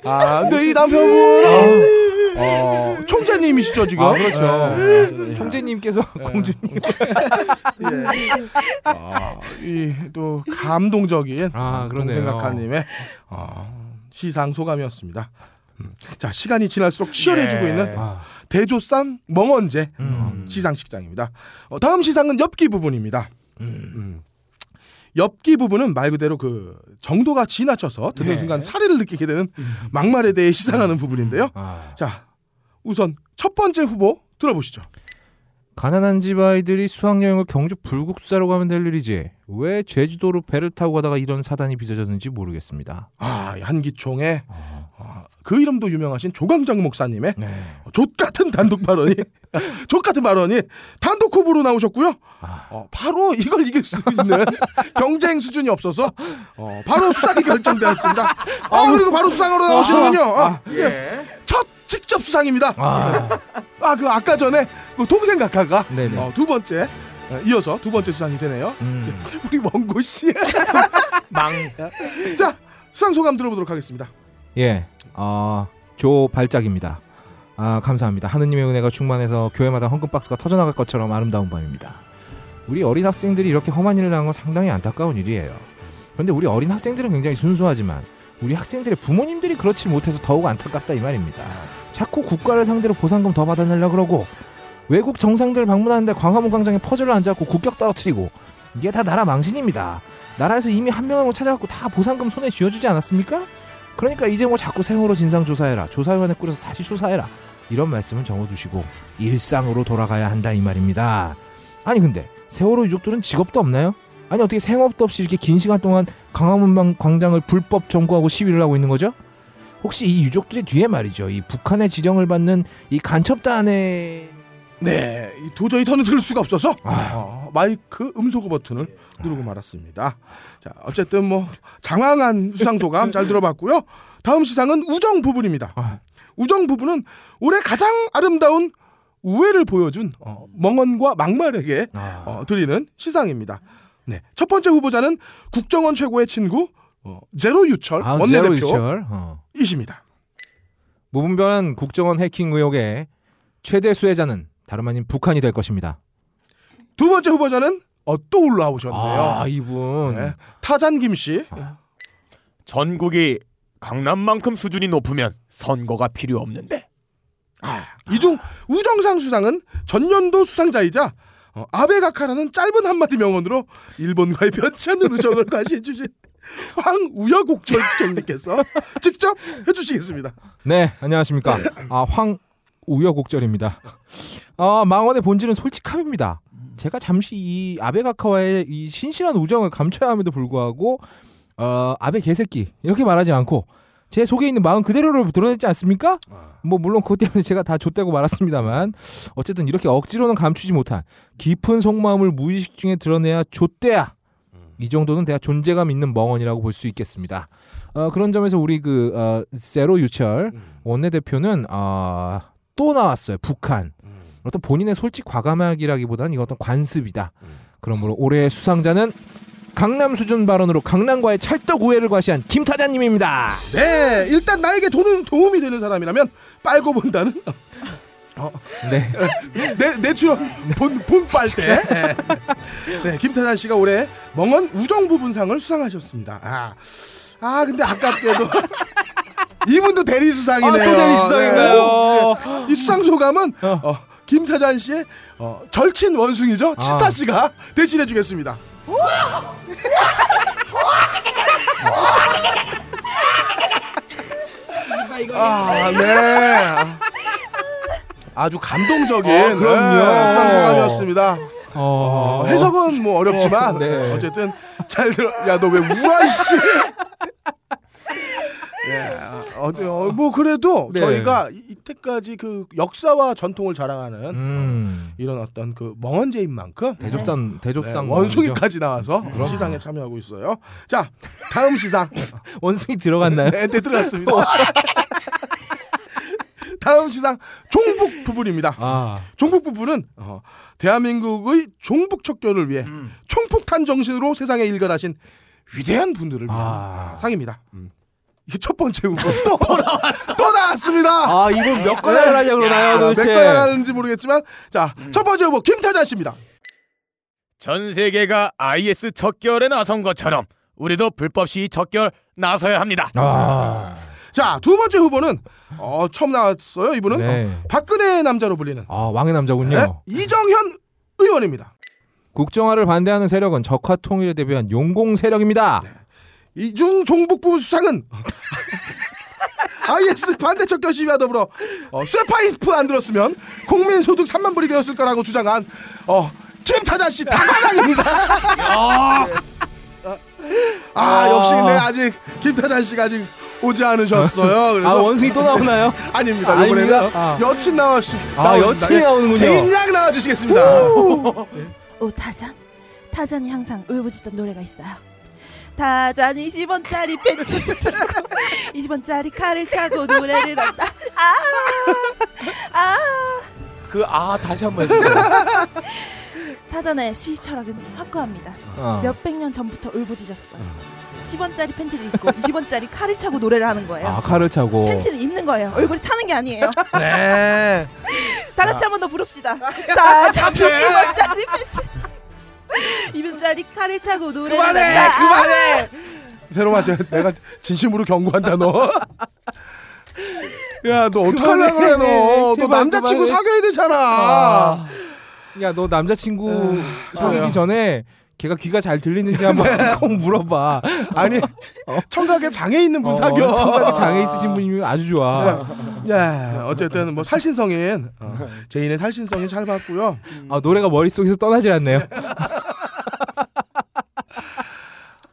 아, 근데 이 남편분 어, 총재님이시죠 지금? 아, 그렇죠. 네. 총재님께서 공주님. 아, 이또 감동적인 아, 그러네요. 동생각하님의 어, 시상 소감이었습니다. 음, 자 시간이 지날수록 치열해지고 예. 있는 아. 대조산 멍언제 음. 시상식장입니다. 어, 다음 시상은 엽기 부분입니다. 음. 엽기 부분은 말 그대로 그 정도가 지나쳐서 듣는 네. 순간 사례를 느끼게 되는 막말에 대해 시상하는 부분인데요. 아. 자 우선 첫 번째 후보 들어보시죠. 가난한 집 아이들이 수학여행을 경주 불국사로 가면 될 일이지 왜 제주도로 배를 타고 가다가 이런 사단이 빚어졌는지 모르겠습니다. 아 한기총의 아, 그 이름도 유명하신 조광장 목사님의 네. 족 같은 단독 발언이 족 같은 발언이 단독 후보로 나오셨고요. 아. 어, 바로 이걸 이길 수 있는 경쟁 수준이 없어서 어, 바로 수상이 결정되었습니다. 아 그리고 바로 수상으로 나오시는군요. 어, 예. 첫 직접 수상입니다. 아, 아 그 아까 전에 그 동생 각하가. 어, 두 번째 어, 이어서 두 번째 수상이 되네요. 음. 우리 원고 씨. 망. 자 수상 소감 들어보도록 하겠습니다. 예, 아, 조 발작입니다. 아, 감사합니다. 하느님의 은혜가 충만해서 교회마다 헌금 박스가 터져나갈 것처럼 아름다운 밤입니다. 우리 어린 학생들이 이렇게 험한 일을 당한 건 상당히 안타까운 일이에요. 그런데 우리 어린 학생들은 굉장히 순수하지만 우리 학생들의 부모님들이 그렇지 못해서 더욱 안타깝다 이 말입니다. 자꾸 국가를 상대로 보상금 더 받아내려 그러고 외국 정상들 방문하는데 광화문 광장에 퍼즐을 앉아갖고 국격 떨어뜨리고 이게 다 나라 망신입니다. 나라에서 이미 한 명을 찾아갖고 다 보상금 손에 쥐어주지 않았습니까? 그러니까 이제 뭐 자꾸 세월호 진상 조사해라 조사위원회 꾸려서 다시 조사해라 이런 말씀을 적어두시고 일상으로 돌아가야 한다 이 말입니다 아니 근데 세월호 유족들은 직업도 없나요? 아니 어떻게 생업도 없이 이렇게 긴 시간 동안 광화문 광장을 불법 점거하고 시위를 하고 있는 거죠? 혹시 이 유족들의 뒤에 말이죠 이 북한의 지령을 받는 이 간첩단의 네, 이 도저히 더는 들을 수가 없어서 아. 어, 마이크 음소거 버튼을 누르고 말았습니다. 자, 어쨌든 뭐 장황한 수상 소감 잘 들어봤고요. 다음 시상은 우정 부분입니다. 아. 우정 부분은 올해 가장 아름다운 우애를 보여준 어, 멍언과 막말에게 아, 어, 드리는 시상입니다. 네, 첫 번째 후보자는 국정원 최고의 친구 어, 제로 유철 아, 원내대표이십니다. 유철. 어. 무분별한 국정원 해킹 의혹의 최대 수혜자는 다름 아닌 북한이 될 것입니다. 두 번째 후보자는 어, 또 올라오셨네요. 아 이분 네. 타잔 김 씨. 전국이 강남만큼 수준이 높으면 선거가 필요 없는데. 아, 이중 우정상 수상은 전년도 수상자이자 어, 아베 가카라는 짧은 한마디 명언으로 일본과의 변치 않는 우정을 과시해 주신 황우여곡절정님께서 직접 해주시겠습니다. 네 안녕하십니까 아 황우여곡절입니다 아 망원의 본질은 솔직함입니다 제가 잠시 이 아베 가카와의 이 신실한 우정을 감춰야 함에도 불구하고 어 아베 개새끼 이렇게 말하지 않고 제 속에 있는 마음 그대로를 드러냈지 않습니까? 뭐 물론 그것 때문에 제가 다 좆되고 말았습니다만 어쨌든 이렇게 억지로는 감추지 못한 깊은 속마음을 무의식 중에 드러내야 좆돼야 이 정도는 내가 존재감 있는 멍언이라고 볼 수 있겠습니다. 어, 그런 점에서 우리 그 어, 세로 유철 원내대표는 어, 또 나왔어요. 북한. 어떤 본인의 솔직 과감하기라기보다는 이거 어떤 관습이다. 그러므로 올해의 수상자는 강남 수준 발언으로 강남과의 찰떡 우애를 과시한 김 타자님입니다. 네, 일단 나에게 돈, 도움이 되는 사람이라면 빨고 본다는 네. 내, natural 본, 본 빨대. 네. 네, 김태단 씨가 올해 멍언 우정 부분상을 수상하셨습니다. 아, 아 근데 아깝게도 이분도 대리 수상이네요. 아, 또 대리 수상인가요? 네. 이 수상 소감은 어, 김태단 씨의 어, 절친 원숭이죠. 치타 아. 씨가 대신해 주겠습니다. 아, 네. 아주 감동적인 어, 그럼요. 네, 쌍소감이었습니다. 어, 어, 해석은 뭐 어렵지만 어, 네. 어쨌든 잘 들어. 야 너왜 울어 씨. 예, 어, 어, 뭐 그래도 네. 저희가 이- 이때까지 그 역사와 전통을 자랑하는 음. 이런 어떤 그 멍언제인 만큼 대조상 네, 대조상 원숭이까지 나와서 시상에 참여하고 있어요. 자, 다음 시상. 원숭이 들어갔나요? 네, 네 들어갔습니다. 다음 시상 종북 부분입니다. 아. 종북 부분은 어, 대한민국의 종북 척결을 위해 총폭탄 정신으로 세상에 일관하신 위대한 분들을 위한 아. 상입니다. 음. 이게 첫 번째 후보 또, 또 나왔어. 또 나왔습니다. 아 이분 몇 건을 하려고 그러나요 몇 도대체? 건 나가는지 모르겠지만 자첫 번째 후보 김타자 씨입니다. 전 세계가 IS 적결에 나선 것처럼 우리도 불법 시위 적결 나서야 합니다. 아. 자 두 번째 후보는 어, 처음 나왔어요. 이분은 네. 어, 박근혜 남자로 불리는 아 왕의 남자군요. 네, 이정현 의원입니다. 국정화를 반대하는 세력은 적화 통일에 대비한 용공 세력입니다. 이중 종북부 수상은 IS 반대 척결 시위와 더불어 어, 쇠파이프 안 들었으면 국민 소득 3만 불이 되었을 거라고 주장한 어, 김타자 씨 당황입니다. 아 역시 근데 아직 김타자 씨가 아직 오지 않으셨어요. 그래서 아 원숭이 또 나오나요? 아닙니다. 아, 이번에는 아닙니다. 아. 여친 나와시 아, 여친이 나오는군요. 제인양 나와주시겠습니다. 오 타잔 타잔이 항상 울부짖던 노래가 있어요 타잔 20원짜리 팬츠 20원짜리 칼을 차고 노래를 한다 아 아 그 아 다시 한 번 해주세요. 타잔의 시 철학은 확고합니다 어. 몇백 년 전부터 울부짖었어요 10원짜리 팬티를 입고 20원짜리 칼을 차고 노래를 하는 거예요 아 칼을 차고. 팬티는 입는 거예요 얼굴이 차는 게 아니에요 네. 다 같이 한 번 더 부릅시다 타잔 20원짜리 팬츠 20원짜리 칼을 차고 노래를 그만해, 한다 그만해. 새로만 저 내가 진심으로 경고한다 너. 야 너 어떡하려고 그래 너. 너 남자친구 그만해. 사귀어야 되잖아. 아. 야 너 남자친구 사귀기 아야. 전에 걔가 귀가 잘 들리는지 한번 꼭 물어봐. 아니 청각에 장애 있는 분 사귀어. 어, 청각에 장애 있으신 분이면 아주 좋아. 야 어쨌든 뭐 살신성인 어, 제인의 살신성인 잘 봤고요. 아 노래가 머릿속에서 떠나지 않네요.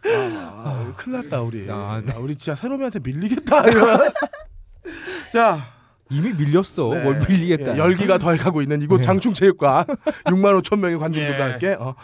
아, 큰일 났다 우리. 아, 아, 우리 진짜 새로미한테 밀리겠다. 이거. 자 이미 밀렸어. 네. 뭘 밀리겠다. 예, 열기가 더해가고 있는 이곳 네. 장충체육관 6만 5천 명의 관중들과 예. 함께 어,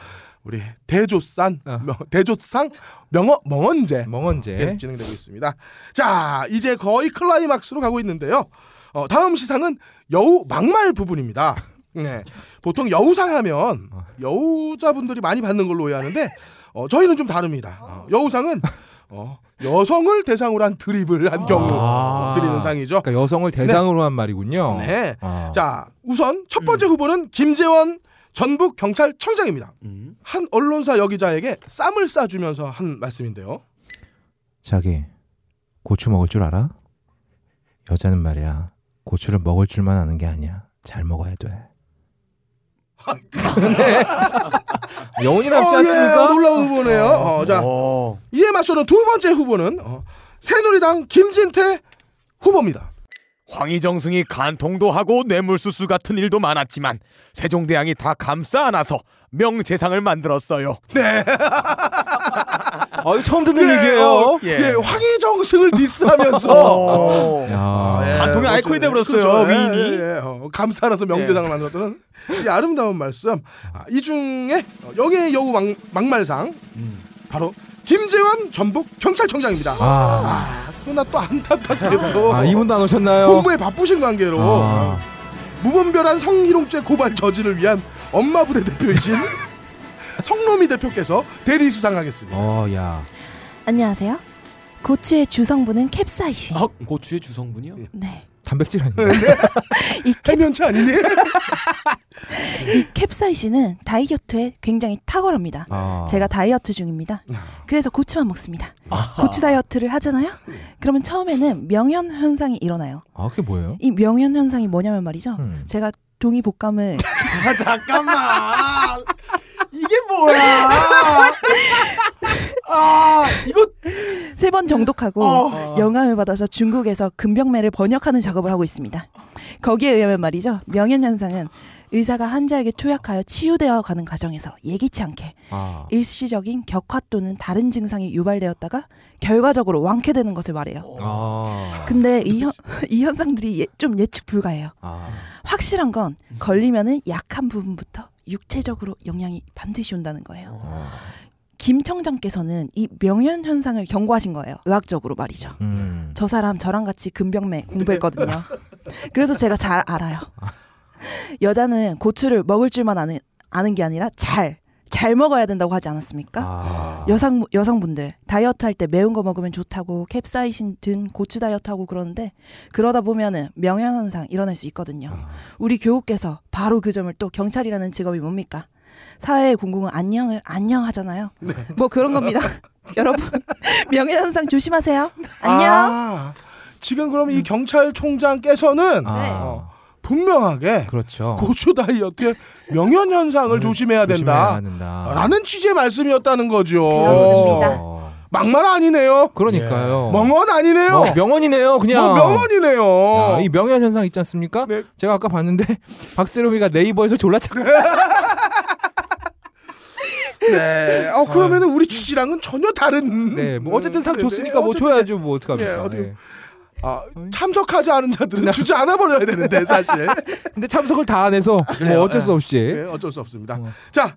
우리 대조산 어. 명, 대조상 명어 멍언제 멍언제. 예, 진행되고 있습니다. 자 이제 거의 클라이막스로 가고 있는데요. 어, 다음 시상은 여우 막말 부분입니다. 네. 보통 여우상 하면 여우자분들이 많이 받는 걸로 오해하는데 어, 저희는 좀 다릅니다. 어, 여우상은 어, 여성을 대상으로 한 드립을 한 경우 아. 드리는 상이죠. 그러니까 여성을 대상으로 한 말이군요. 네. 아. 자, 우선 첫 번째 후보는 김재원 전북 경찰청장입니다. 음. 한 언론사 여기자에게 쌈을 싸주면서 한 말씀인데요. 자기 고추 먹을 줄 알아? 여자는 말이야 고추를 먹을 줄만 아는 게 아니야 잘 먹어야 돼. 영혼이 남지 어, 않습니까? 예, 놀라운 후보네요. 어, 자, 어. 이에 맞서는 두 번째 후보는 어, 새누리당 김진태 후보입니다. 황희정승이 간통도 하고 뇌물수수 같은 일도 많았지만 세종대왕이 다 감싸 안아서 명재상을 만들었어요. 아, 이거 처음 듣는 예, 얘기예요. 어, 예. 예, 황희정승을 디스하면서 어. 야. 예, 간통의. 아이콘이 그렇죠. 예, 위인이. 예, 예. 어, 감사라서 명대상을 만들었던 이 아름다운 말씀. 아, 이 중에 어, 영예의 여우 막, 막말상 바로 김재환 전북 경찰청장입니다. 아, 아, 그러나 또 안타깝게도 아 이분도 안 오셨나요? 공무에 바쁘신 관계로 아. 무분별한 성희롱죄 고발 저지를 위한 엄마 부대 대표이신 성노미 대표께서 대리 수상하겠습니다. 어, 야. 안녕하세요. 고추의 주성분은 캡사이신. 아, 고추의 주성분이요? 네. 단백질 아니에요? 이, 캡, 해면차 아니니? 이 캡사이신은 다이어트에 굉장히 탁월합니다. 아. 제가 다이어트 중입니다. 그래서 고추만 먹습니다. 고추 다이어트를 하잖아요. 그러면 처음에는 명현 현상이 일어나요. 아, 그게 뭐예요? 이 명현 현상이 뭐냐면 말이죠. 음. 제가 종이 볶음을 아, 잠깐만. 이게 뭐야? 아, 이거 세 번 정독하고 어. 영감을 받아서 중국에서 금병매를 번역하는 작업을 하고 있습니다. 거기에 의하면 말이죠. 명현 현상은 의사가 환자에게 투약하여 치유되어 가는 과정에서 예기치 않게 아. 일시적인 격화 또는 다른 증상이 유발되었다가 결과적으로 완쾌되는 것을 말해요. 아. 근데 이, 현, 이 현상들이 예- 좀 예측 불가해요. 아. 확실한 건 걸리면은 약한 부분부터 육체적으로 영향이 반드시 온다는 거예요. 어. 김 청장께서는 이 명현 현상을 경고하신 거예요. 의학적으로 말이죠. 음. 저 사람 저랑 같이 금병매 공부했거든요. 그래서 제가 잘 알아요. 여자는 고추를 먹을 줄만 아는, 아는 게 아니라 잘, 잘 먹어야 된다고 하지 않았습니까? 아. 여성, 여성분들 다이어트 할 때 매운 거 먹으면 좋다고 캡사이신 든 고추 다이어트 하고 그러는데 그러다 보면은 명현현상 일어날 수 있거든요. 우리 교우께서 바로 그 점을 또 경찰이라는 직업이 뭡니까? 사회의 공공은 안녕을 안녕하잖아요. 뭐 그런 겁니다. 여러분 명예현상 조심하세요. 안녕. 아, 지금 그럼 이 경찰총장께서는 아. 어, 분명하게 그렇죠. 고추 다이어트의 명현 현상을 조심해야 조심해야 된다. 라는 취지의 말씀이었다는 거죠. 그렇습니다. 어. 막말 아니네요. 그러니까요. 멍언 아니네요. 뭐 명언이네요, 그냥. 뭐 명언이네요. 야, 이 명현 현상 있지 않습니까? 네. 제가 아까 봤는데 박세롬이가 네이버에서 졸라 찾. 네. 어 그러면은 우리 취지랑은 전혀 다른. 네, 뭐 어쨌든 상 네, 줬으니까 네. 뭐 어쨌든 줘야죠, 뭐 어떡합니까? 예, 어떻게- 예. 아, 참석하지 않은 자들은 주지 않아 버려야 되는데 사실. 근데 참석을 다 안 해서 그래요. 뭐 어쩔 수 예. 없이. 네, 어쩔 수 없습니다. 어. 자,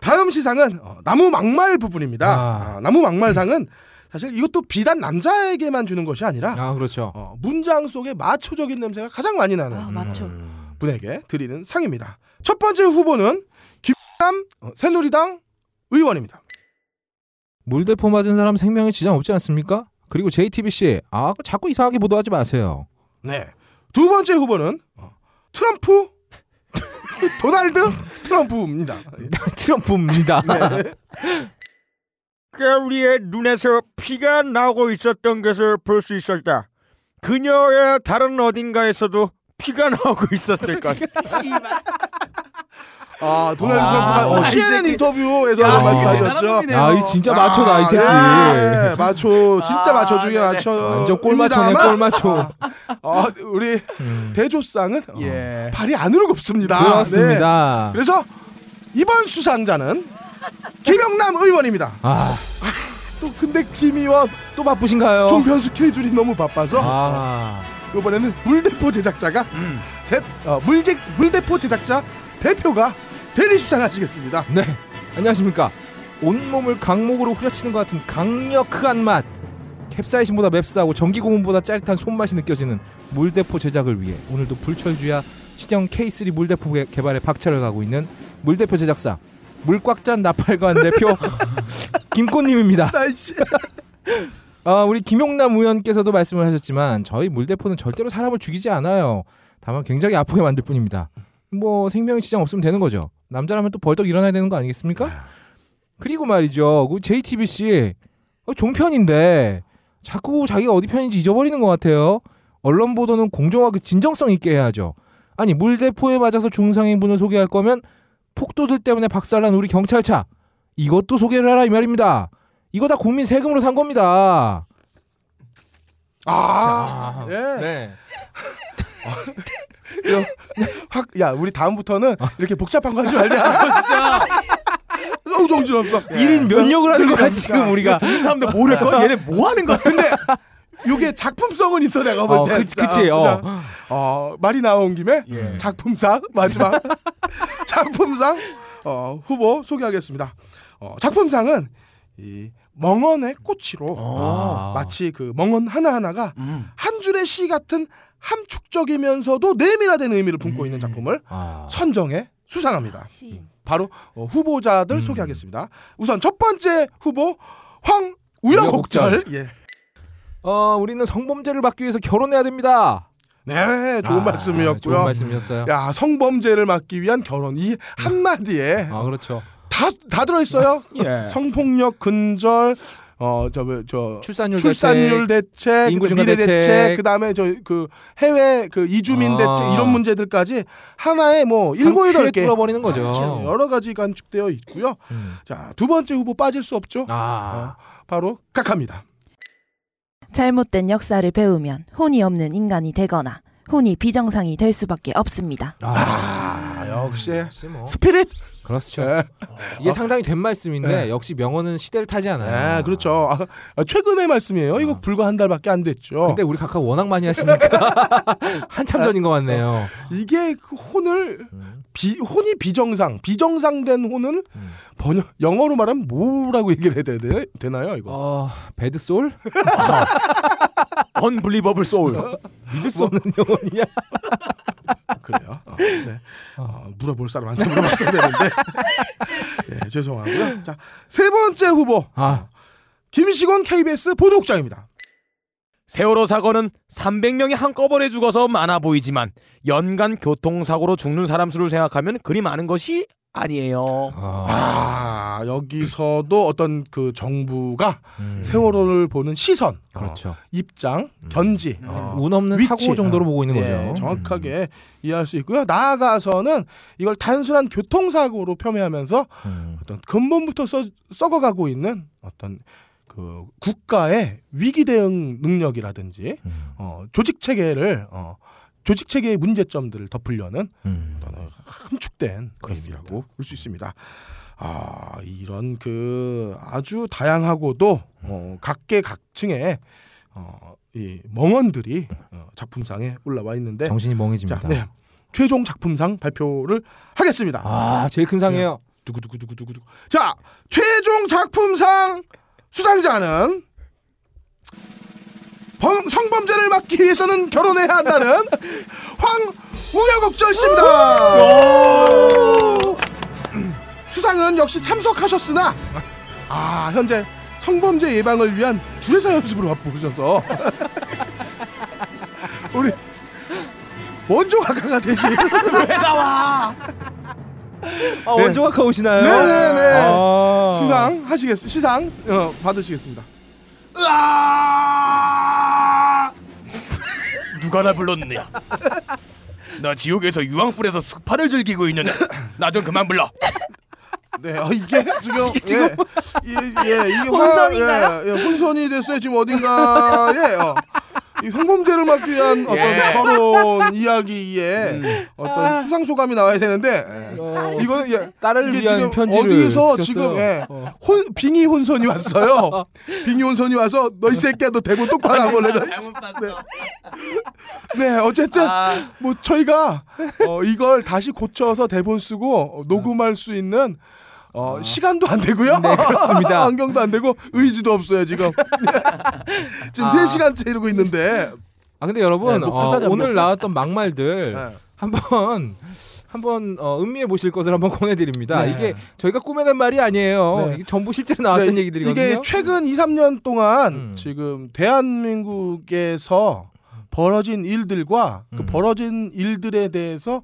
다음 시상은 어, 나무 막말 부분입니다. 아. 아, 나무 막말상은 사실 이것도 비단 남자에게만 주는 것이 아니라 아, 그렇죠. 어, 문장 속에 마초적인 냄새가 가장 많이 나는 아, 맞죠. 음. 분에게 드리는 상입니다. 첫 번째 후보는 김남 어, 새누리당 의원입니다. 물대포 맞은 사람 생명에 지장 없지 않습니까? 그리고 JTBC, 아, 자꾸 이상하게 보도하지 마세요. 네. 두 번째 후보는 어, 트럼프 도널드 트럼프입니다. 트럼프입니다. 게리의 눈에서 피가 나오고 있었던 것을 볼 수 있었다. 그녀의 다른 어딘가에서도 피가 나오고 있었을 것. 아 도널드 아, 트럼프가 어, 이 CNN. 인터뷰에서 야, 말씀하셨죠. 이게 아, 이 진짜 마초다, 이 새끼. 아, 예, 마초 진짜 아, 마초 중에 네네. 마초. 완전 꼴마초네, 입니다만, 꼴마초. 어, 우리 음. 대조상은 어, 예. 발이 안으로 굽습니다. 네. 그렇습니다. 그래서 이번 수상자는 김영남 의원입니다. 아, 또 근데 김 의원 또 바쁘신가요? 종편 스케줄이 너무 바빠서 아, 이번에는 물대포 제작자가 음. 제 어, 물제 물대포 제작자 대표가 대리 수상하시겠습니다. 네. 안녕하십니까. 온몸을 강목으로 후려치는 것 같은 강력한 맛. 캡사이신보다 맵싸고 전기고문보다 짜릿한 손맛이 느껴지는 물대포 제작을 위해 오늘도 불철주야 신형 K3 물대포 개- 개발에 박차를 가고 있는 물대포 제작사 물꽉짠 나팔관 대표 김꽃님입니다. 아, 우리 김용남 의원께서도 말씀을 하셨지만 저희 물대포는 절대로 사람을 죽이지 않아요. 다만 굉장히 아프게 만들 뿐입니다. 뭐 생명에 지장 없으면 되는 거죠. 남자라면 또 벌떡 일어나야 되는 거 아니겠습니까? 그리고 말이죠. 그 JTBC 어, 종편인데 자꾸 자기가 어디 편인지 잊어버리는 것 같아요. 언론 보도는 공정하게 진정성 있게 해야죠. 아니 물대포에 맞아서 중상인분을 소개할 거면 폭도들 때문에 박살난 우리 경찰차 이것도 소개를 하라 이 말입니다. 이거 다 국민 세금으로 산 겁니다. 아, 예. 네. 확, 야, 우리 다음부터는 이렇게 복잡한 거 하지 말자. 진짜. 너무 정신없어. 1인 면역을 하는 거야 그러니까. 지금 우리가. 듣는 사람들 모를걸? 얘네 뭐 하는 거야? 근데 요게 작품성은 있어 내가 볼 어, 때. 그, 자, 그치. 어. 자, 어, 말이 나온 김에 예. 작품상 마지막 작품상 어, 후보 소개하겠습니다. 어, 작품상은 이 멍언의 꽃으로 아. 마치 그 멍언 하나 하나가 음. 한 줄의 시 같은 함축적이면서도 내밀화된 의미를 품고 있는 작품을 아. 선정해 수상합니다. 시. 바로 어, 후보자들 음. 소개하겠습니다. 우선 첫 번째 후보 황우여곡절. 예. 어, 우리는 성범죄를 막기 위해서 결혼해야 됩니다. 네, 좋은 아, 말씀이었고요. 좋은 말씀이었어요. 야 성범죄를 막기 위한 결혼 이 한마디에 아, 그렇죠. 다 다 들어있어요. 예. 성폭력 근절 어저저 출산율, 출산율 대책, 인구 그 증가 미래 대책, 대책. 그다음에 저 그 해외 그 이주민 아. 대책 이런 문제들까지 하나에 뭐 일곱 여덟 개 뚫어버리는 거죠. 그렇죠. 여러 가지 간축되어 있고요. 음. 자두 번째 후보 빠질 수 없죠. 아, 바로 각하입니다. 잘못된 역사를 배우면 혼이 없는 인간이 되거나 혼이 비정상이 될 수밖에 없습니다. 아, 역시 역시 뭐 스피릿. 그렇죠. 네. 이게 상당히 된 말씀인데 네. 역시 명언은 시대를 타지 않아요. 네, 그렇죠. 아, 아, 최근의 말씀이에요. 이거 아. 불과 한 달밖에 안 됐죠. 근데 우리 각각 워낙 많이 하시니까 한참 전인 것 같네요. 이게 그 혼을 음, 비, 혼이 비정상, 비정상된 혼은 음. 번역 영어로 말하면 뭐라고 얘기를 해야 되, 되나요, 이거? 어, 배드 소울? 언블리버블 소울. 믿을 수 없는 영혼이야. 그래요. 어, 네. 어, 물어볼 사람한테 물어봤어야 되는데. 예, 죄송하고요. 자, 세 번째 후보 아, 김시곤 KBS 보도국장입니다. 세월호 사고는 300명이 한꺼번에 죽어서 많아 보이지만 연간 교통사고로 죽는 사람 수를 생각하면 그리 많은 것이 아니에요. 아, 아, 여기서도 어떤 그 정부가 음. 세월호를 보는 시선, 그렇죠. 어, 입장, 견지, 어, 운 없는 위치. 사고 정도로 보고 있는 예, 거죠. 음. 정확하게 이해할 수 있고요. 나아가서는 이걸 단순한 교통사고로 폄훼하면서 음. 어떤 근본부터 써, 썩어가고 있는 어떤 그 국가의 위기 대응 능력이라든지 음. 어, 조직 체계를 어, 조직 체계의 문제점들을 덮으려는 음. 함축된 그림이라고 볼 수 있습니다. 아 이런 그 아주 다양하고도 어, 각계각층의 어, 이 멍언들이 어, 작품상에 올라와 있는데 정신이 멍해집니다. 자, 네. 최종 작품상 발표를 하겠습니다. 아, 제일 큰 상이에요. 두구두구두구두구. 자, 최종 작품상 수상자는 범- 성범죄를 막기 위해서는 결혼해야 한다는 황우여곡절 씨입니다. 수상은 역시 참석하셨으나 아 현재 성범죄 예방을 위한 주례사 연습으로 바쁘셔서 우리 원조 각하가 되신 왜 나와? 아, 원조각하 오시나요? 네네네. 아. 수상 하시겠 시상 어, 받으시겠습니다. 누가 나 불렀느냐? 나 지옥에서 유황불에서 습파를 즐기고 있는데 나 좀 그만 불러. 네, 아, 이게 지금 지금 예, 예, 예, 이게 혼선인가요? 화, 예, 예, 혼선이 됐어요. 지금 어딘가에 어, 이 성범죄를 막기 위한 어떤 예. 결혼 이야기에 어떤 수상 소감이 나와야 되는데 어, 이거는 예, 딸을 이게 위한 지금 편지를 어디서 쓰셨어요. 지금 예, 어. 혼 빙의 혼선이 왔어요. 빙의 혼선이 와서 너 이 새끼야 너 대본 똑바로 원래 잘못 봤어. 네 어쨌든 뭐 저희가 어, 이걸 다시 고쳐서 대본 쓰고 어, 녹음할 수 있는 어, 시간도 안 되고요. 네, 그렇습니다. 안경도 안 되고 의지도 없어요 지금. 지금 아. 3시간째 이러고 있는데. 아 근데 여러분 네, 어, 오늘. 나왔던 막말들 네. 한번 한번 어, 음미해 보실 것을 한번 권해드립니다. 네. 이게 저희가 꾸며낸 말이 아니에요. 네. 이게 전부 실제로 나왔던 네, 얘기들이거든요. 이게 최근 2, 3년 동안 음. 지금 대한민국에서 벌어진 일들과 그 음. 벌어진 일들에 대해서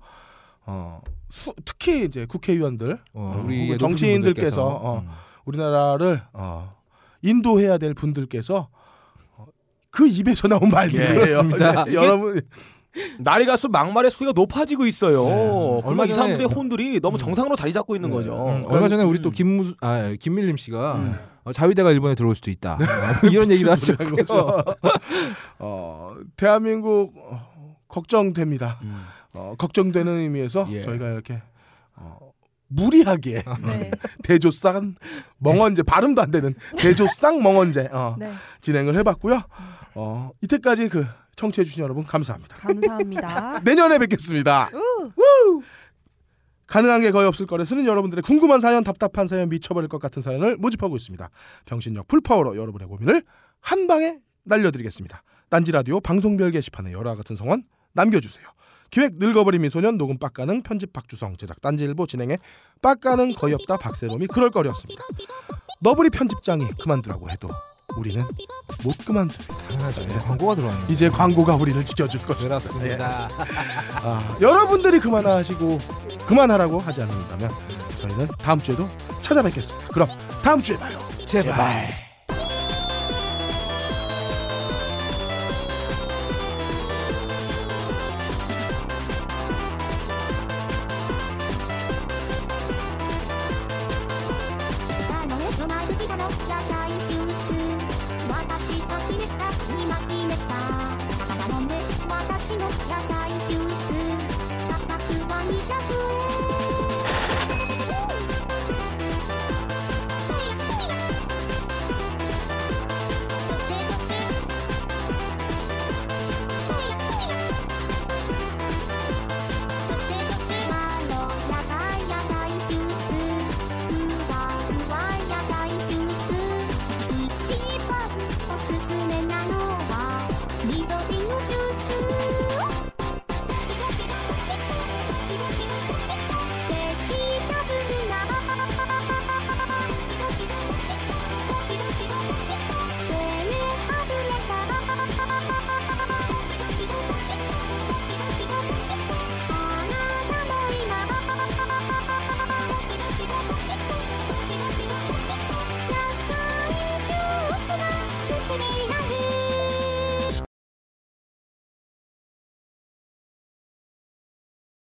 어, 수- 특히 이제 국회의원들 어, 어, 우리 혹은 정치인들께서 어, 음. 우리나라를 어, 인도해야 될 분들께서 어, 그 입에서 나온 말들이에요. 그렇습니다. 네, 여러분 날이 갈수록 막말의 수위가 높아지고 있어요. 네. 얼마 전에- 사람들의 혼들이 너무 정상으로 자리 잡고 있는 거죠. 음, 얼마 전에 우리 또 김무 아 김밀림 씨가 어, 자위대가 일본에 들어올 수도 있다. 어, 이런 얘기도. 하는 거죠. 어, 대한민국 어, 걱정됩니다. 어, 걱정되는 의미에서 예. 저희가 이렇게 어, 무리하게 네. 대조쌍 멍언제 발음도 안 되는 대조쌍 멍언제 어, 네. 진행을 해봤고요. 어, 이때까지 그 청취해 주신 여러분 감사합니다. 감사합니다. 내년에 뵙겠습니다. 우! 가능한 게 거의 없을 거래서는 여러분들의 궁금한 사연, 답답한 사연, 미쳐버릴 것 같은 사연을 모집하고 있습니다. 병신력 풀파워로 여러분의 고민을 한 방에 날려드리겠습니다. 딴지 라디오 방송별 게시판에 열화 같은 성원 남겨주세요. 기획 늙어버린 미소년 녹음 빡가능 편집 박주성 제작 딴지일보 진행해 빡가능 거의 없다 박세롬이 그럴 거리였습니다. 너브리 편집장이 그만두라고 해도 우리는 못 그만둡니다. 당연하죠. 이제 광고가 들어왔네요. 이제 광고가 우리를 지켜줄 것입니다. 그렇습니다. 아, 여러분들이 그만하시고 그만하라고 하지 않는다면 저희는 다음 주에도 찾아뵙겠습니다. 그럼 다음 주에 봐요. 제발.「さ